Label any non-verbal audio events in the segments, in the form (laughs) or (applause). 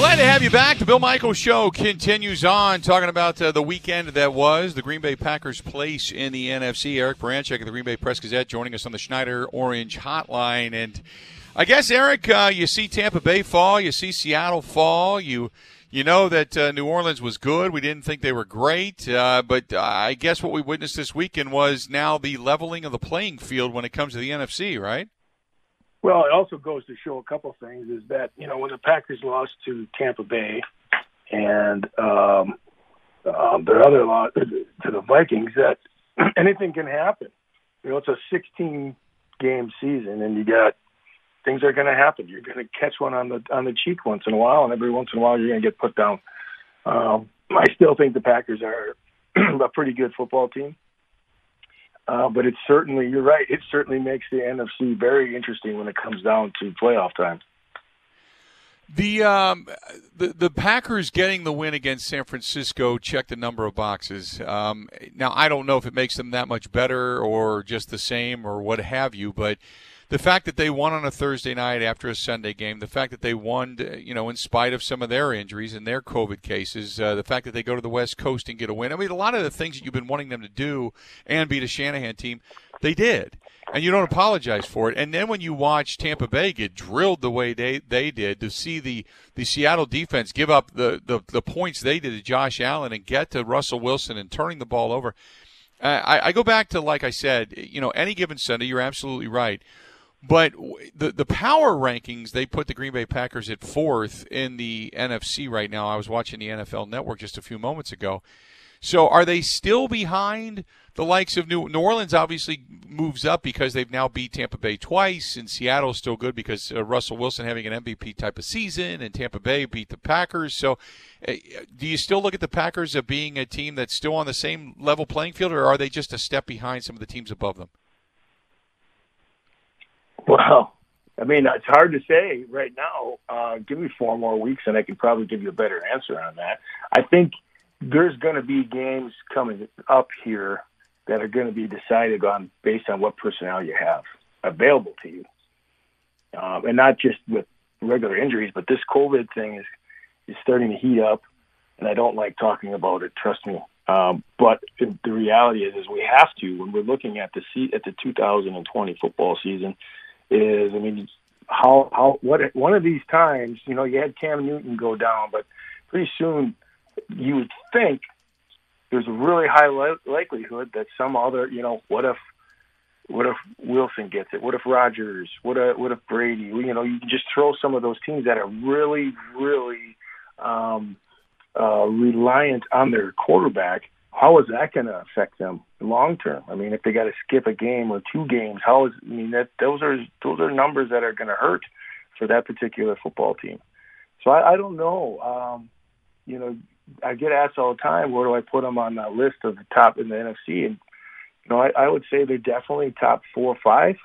Glad to have you back. The Bill Michaels Show continues on, talking about uh, the weekend that was the Green Bay Packers' place in the NFC. Eric Baranczyk of the Green Bay Press Gazette joining us on the Schneider Orange Hotline. And I guess, Eric, uh, you see Tampa Bay fall, you see Seattle fall, you you know that uh, New Orleans was good. We didn't think they were great, uh, but uh, I guess what we witnessed this weekend was now the leveling of the playing field when it comes to the NFC, right? Well, it also goes to show a couple things is that, you know, when the Packers lost to Tampa Bay and um, um, their other loss to the Vikings, that (clears throat) anything can happen. You know, it's a 16 game season and you got things are going to happen. You're going to catch one on the on the cheek once in a while, and every once in a while you're going to get put down. Um, I still think the Packers are (clears throat) a pretty good football team. Uh, but it certainly, you're right, it certainly makes the NFC very interesting when it comes down to playoff time. The um, the the Packers getting the win against San Francisco checked a number of boxes. Um, now I don't know if it makes them that much better or just the same or what have you, but the fact that they won on a Thursday night after a Sunday game, the fact that they won, you know, in spite of some of their injuries and their COVID cases, uh, the fact that they go to the West Coast and get a win. I mean, a lot of the things that you've been wanting them to do and beat a Shanahan team, they did. And you don't apologize for it. And then when you watch Tampa Bay get drilled the way they, they did, to see the, the Seattle defense give up the, the, the points they did to Josh Allen and get to Russell Wilson and turning the ball over. Uh, I, I go back to, like I said, you know, any given Sunday, you're absolutely right but the the power rankings they put the Green Bay Packers at fourth in the NFC right now. I was watching the NFL Network just a few moments ago. So are they still behind the likes of New, New Orleans? Obviously moves up because they've now beat Tampa Bay twice, and Seattle's still good because uh, Russell Wilson having an MVP type of season, and Tampa Bay beat the Packers. So, uh, do you still look at the Packers as being a team that's still on the same level playing field, or are they just a step behind some of the teams above them? (laughs) Well, I mean, it's hard to say right now. Uh, give me four more weeks, and I can probably give you a better answer on that. I think there's going to be games coming up here that are going to be decided on based on what personnel you have available to you, um, and not just with regular injuries, but this COVID thing is is starting to heat up, and I don't like talking about it. Trust me. Um, but the reality is, is we have to when we're looking at the at the 2020 football season is, I mean, how how what one of these times, you know, you had Cam Newton go down, but pretty soon you would think there's a really high li- likelihood that some other, you know, what if what if Wilson gets it? What if Rodgers? What if what if Brady? You know, you can just throw some of those teams that are really, really um, uh, reliant on their quarterback how is that going to affect them long term? I mean, if they got to skip a game or two games, how is? I mean, that those are those are numbers that are going to hurt for that particular football team. So I, I don't know. Um, you know, I get asked all the time, where do I put them on that list of the top in the NFC? And you know, I, I would say they're definitely top four or five.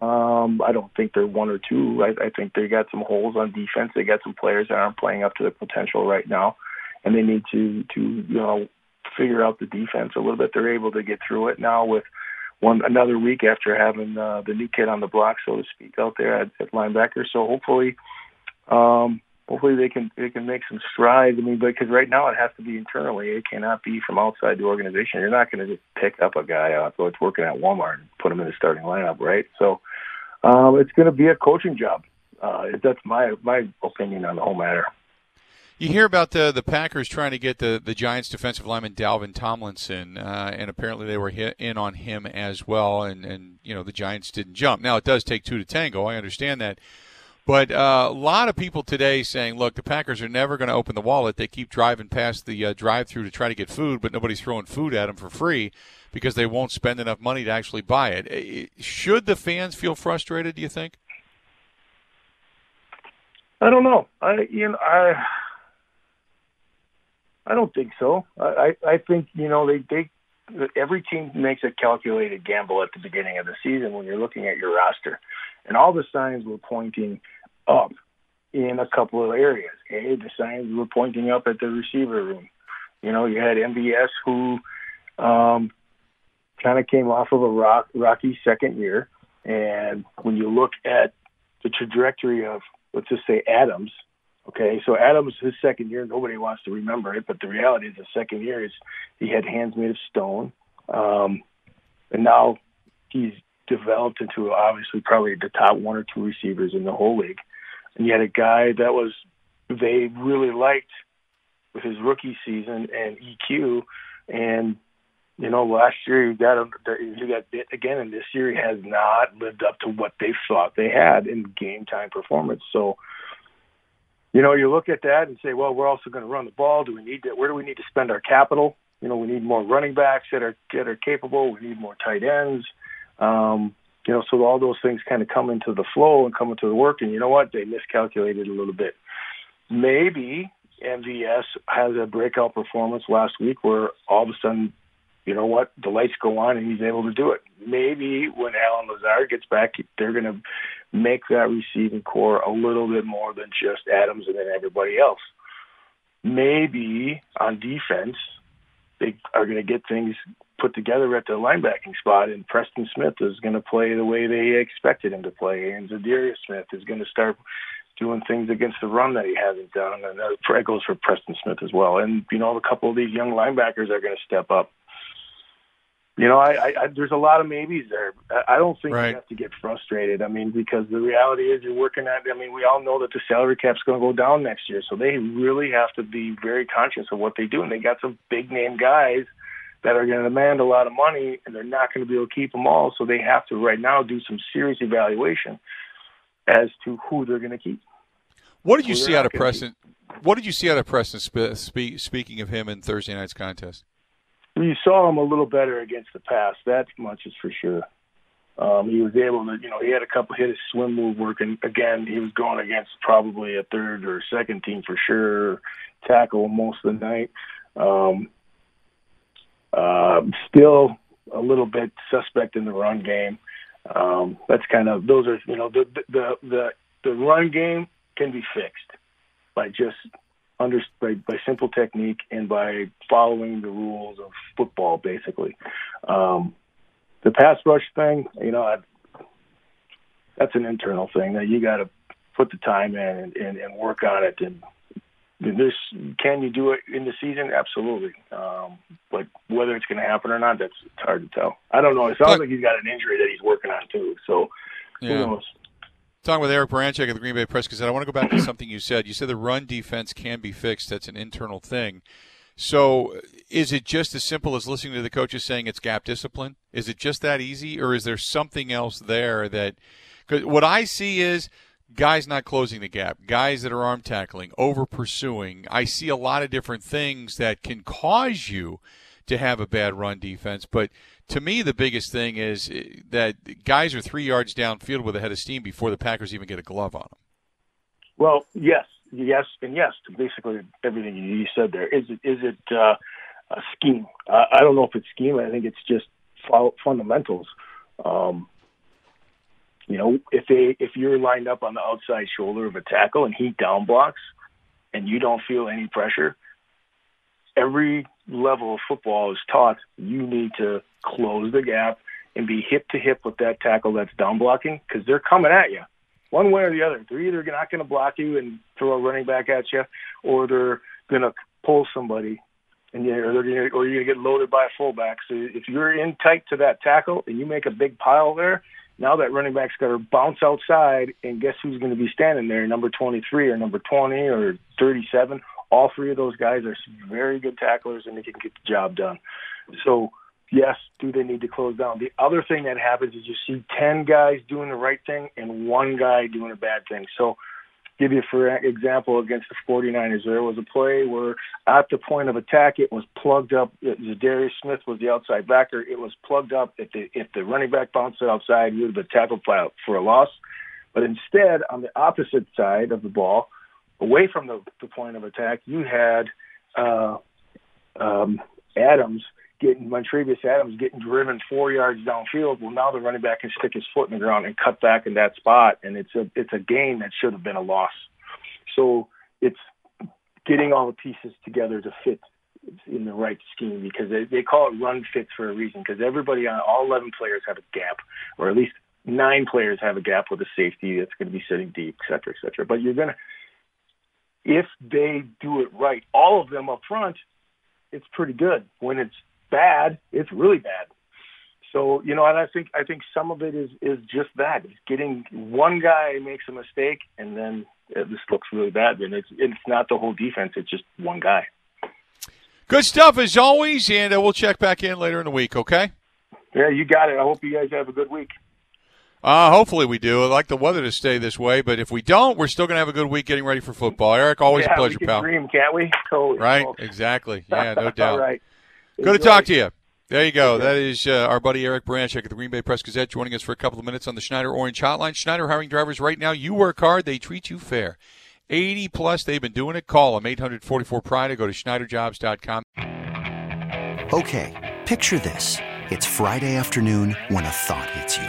Um, I don't think they're one or two. I, I think they got some holes on defense. They got some players that aren't playing up to their potential right now, and they need to to you know figure out the defense a little bit. They're able to get through it now with one another week after having uh, the new kid on the block, so to speak, out there at, at linebacker. So hopefully, um, hopefully they can they can make some strides. I mean, because right now it has to be internally. It cannot be from outside the organization. You're not going to just pick up a guy off out that's working at Walmart and put him in the starting lineup, right? So um, it's going to be a coaching job. Uh, that's my my opinion on the whole matter. You hear about the the Packers trying to get the, the Giants defensive lineman Dalvin Tomlinson, uh, and apparently they were in on him as well, and, and you know the Giants didn't jump. Now it does take two to tango. I understand that, but uh, a lot of people today saying, look, the Packers are never going to open the wallet. They keep driving past the uh, drive-through to try to get food, but nobody's throwing food at them for free because they won't spend enough money to actually buy it. Should the fans feel frustrated? Do you think? I don't know. I you know I I don't think so. I I think you know they they every team makes a calculated gamble at the beginning of the season when you're looking at your roster, and all the signs were pointing up in a couple of areas. A, the signs were pointing up at the receiver room. You know, you had MVS who um, kind of came off of a rock, rocky second year, and when you look at the trajectory of let's just say Adams, Okay, so Adams, his second year, nobody wants to remember it, but the reality is the second year is he had hands made of stone, um, and now he's developed into obviously probably the top one or two receivers in the whole league. And had a guy that was they really liked with his rookie season and EQ, and you know last year he got he got bit again, and this year he has not lived up to what they thought they had in game time performance. So you know, you look at that and say, well, we're also going to run the ball. Do we need to? Where do we need to spend our capital? You know, we need more running backs that are that are capable. We need more tight ends. Um, you know, so all those things kind of come into the flow and come into the work. And you know what? They miscalculated a little bit. Maybe MVS has a breakout performance last week where all of a sudden, you know what, the lights go on and he's able to do it. Maybe when Allen Lazard gets back, they're going to make that receiving corps a little bit more than just Adams and then everybody else. Maybe on defense, they are going to get things put together at the linebacking spot, and Preston Smith is going to play the way they expected him to play, and Za'Darius Smith is going to start doing things against the run that he hasn't done, and that goes for Preston Smith as well. And you know, a couple of these young linebackers are going to step up you know, I, I, I there's a lot of maybes there. I don't think right. you have to get frustrated. I mean, because the reality is you're working at. I mean, we all know that the salary cap's going to go down next year, so they really have to be very conscious of what they do. And they got some big name guys that are going to demand a lot of money, and they're not going to be able to keep them all. So they have to right now do some serious evaluation as to who they're going to keep. What did you see out of Preston? What did you see out of Preston? Spe- speaking of him in Thursday night's contest you saw him a little better against the pass. That much is for sure. Um, he was able to, you know, he had a couple hit his swim move working. Again, he was going against probably a third or second team for sure, tackle most of the night. Um, uh, still a little bit suspect in the run game. Um, that's kind of those are you know the the the the run game can be fixed by just under by, by simple technique and by following the rules of football, basically. Um, the pass rush thing, you know, I, that's an internal thing that you got to put the time in and, and, and work on it. And this, can you do it in the season? Absolutely. Um, but whether it's going to happen or not, that's it's hard to tell. I don't know. It sounds but, like he's got an injury that he's working on too. So yeah. who knows? Talking with Eric Baranczyk of the Green Bay Press Gazette, I want to go back to something you said. You said the run defense can be fixed. That's an internal thing. So, is it just as simple as listening to the coaches saying it's gap discipline? Is it just that easy, or is there something else there that? Because what I see is guys not closing the gap, guys that are arm tackling, over pursuing. I see a lot of different things that can cause you to have a bad run defense, but to me, the biggest thing is eh, that guys are three yards downfield with a head of steam before the Packers even get a glove on them. Well, yes, yes, and yes to basically everything you said there. Is it is it uh, a scheme? I don't know if it's scheme. I think it's just fundamentals. Um, you know, if they if you're lined up on the outside shoulder of a tackle and he down blocks, and you don't feel any pressure, every level of football is taught you need to close the gap and be hip to hip with that tackle that's down blocking because they're coming at you one way or the other. They're either not going to block you and throw a running back at you, or they're going to pull somebody, and you or they're gonna, or you're going to get loaded by a fullback. So if you're in tight to that tackle and you make a big pile there, now that running back's got to bounce outside, and guess who's going to be standing there? Number 23 or number 20 or 37. All three of those guys are very good tacklers, and they can get the job done. So yes, do they need to close down? The other thing that happens is you see 10 guys doing the right thing and one guy doing a bad thing. So, give you for example against the 49ers, there was a play where at the point of attack it was plugged up. Darius Smith was the outside backer. It was plugged up. If the if the running back bounced it outside, he would have been tackled for a loss. But instead, on the opposite side of the ball, away from the, the point of attack, you had uh, um, Adams getting Montravius Adams getting driven four yards downfield. Well, now the running back can stick his foot in the ground and cut back in that spot, and it's a it's a gain that should have been a loss. So it's getting all the pieces together to fit in the right scheme because they, they call it run fits for a reason because everybody on all 11 players have a gap or at least nine players have a gap with a safety that's going to be sitting deep, et cetera, et cetera. But you're going to, if they do it right, all of them up front, it's pretty good. When it's bad, it's really bad. So you know, and I think I think some of it is is just that. It's getting one guy makes a mistake, and then this looks really bad. Then it's it's not the whole defense; it's just one guy. Good stuff as always, and uh, we'll check back in later in the week. Okay. Yeah, you got it. I hope you guys have a good week. Uh, hopefully we do. I like the weather to stay this way, but if we don't, we're still going to have a good week getting ready for football. Eric, always yeah, a pleasure, we pal. Dream, can't we? Totally. Right? Exactly. (laughs) Yeah, no doubt. All right. Good to talk to you. There you go. That is uh, our buddy Eric Baranczyk at the Green Bay Press Gazette joining us for a couple of minutes on the Schneider Orange Hotline. Schneider hiring drivers right now. You work hard, they treat you fair. 80 plus, they've been doing it. Call them 844 Pride or go to SchneiderJobs.com. Okay, picture this. It's Friday afternoon when a thought hits you.